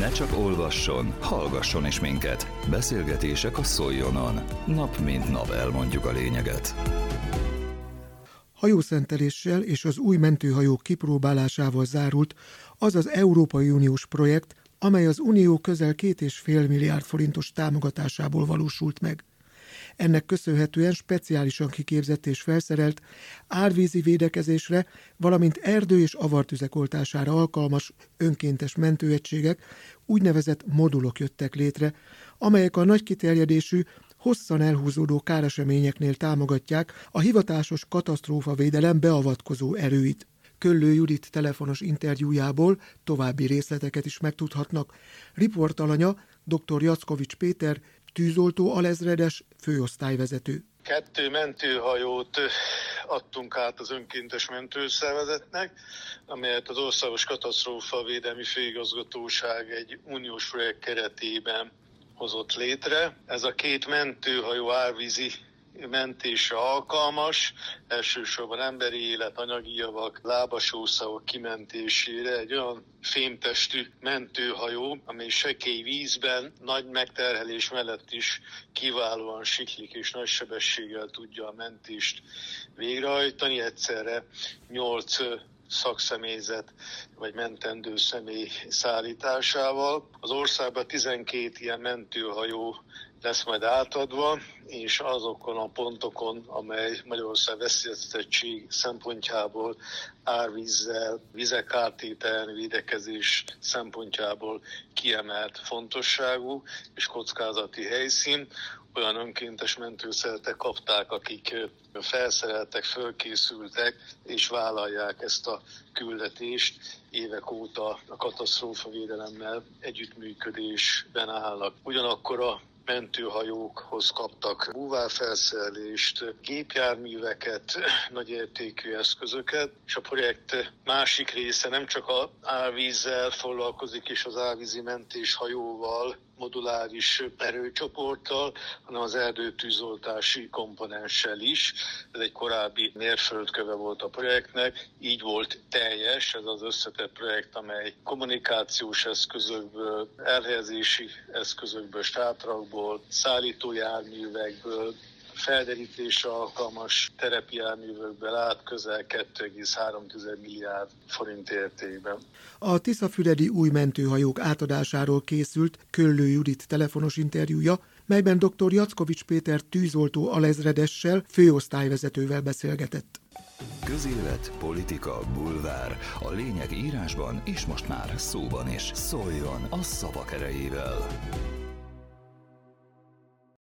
Ne csak olvasson, hallgasson is minket. Beszélgetések a Szoljonon. Nap mint nap elmondjuk a lényeget. Hajószenteléssel és az új mentőhajók kipróbálásával zárult az az Európai Uniós projekt, amely az Unió közel két és fél milliárd forintos támogatásából valósult meg. Ennek köszönhetően speciálisan kiképzett és felszerelt árvízi védekezésre, valamint erdő és avartüzek oltására alkalmas önkéntes mentőegységek, úgynevezett modulok jöttek létre, amelyek a nagy kiterjedésű, hosszan elhúzódó káreseményeknél támogatják a hivatásos katasztrófavédelem beavatkozó erőit. Köllő Judit telefonos interjújából további részleteket is megtudhatnak. Riportalanya dr. Jackovics Péter tűzoltó alezredes, főosztályvezető. Kettő mentőhajót adtunk át az önkéntes mentőszervezetnek, amelyet az Országos Katasztrófa Védelmi Főigazgatóság egy uniós projekt keretében hozott létre. Ez a két mentőhajó árvízi mentése alkalmas, elsősorban emberi élet, anyagi javak, lábasószavak kimentésére egy olyan fémtestű mentőhajó, amely sekély vízben, nagy megterhelés mellett is kiválóan siklik és nagy sebességgel tudja a mentést végrehajtani. Egyszerre nyolc szakszemélyzet vagy mentendő személy szállításával. Az országban 12 ilyen mentőhajó lesz majd átadva, és azokon a pontokon, amely Magyarország veszélyeztetettség szempontjából árvízzel, vizek ártételni, védekezés szempontjából kiemelt fontosságú és kockázati helyszín, olyan önkéntes mentőszeretek kapták, akik felszereltek, fölkészültek, és vállalják ezt a küldetést. Évek óta a katasztrófavédelemmel együttműködésben állnak. Ugyanakkor a mentőhajókhoz kaptak búvárfelszerelést, gépjárműveket, nagyértékű eszközöket, és a projekt másik része nem csak a árvízzel foglalkozik, és az árvízi mentés hajóval, moduláris erőcsoporttal, hanem az erdőtűzoltási komponenssel is. Ez egy korábbi mérföldköve volt a projektnek, így volt teljes ez az összetett projekt, amely kommunikációs eszközökből, elhelyezési eszközökből, státrakból, szállítójárművekből, felderítésre alkalmas terepjárművekből át közel 2,3 milliárd forint értékben. A Tiszafüredi új mentőhajók átadásáról készült Köllő Judit telefonos interjúja, melyben dr. Jackovics Péter tűzoltó alezredessel, főosztályvezetővel beszélgetett. Közélet, politika, bulvár. A lényeg írásban és most már szóban is. Szóljon a szavak erejével!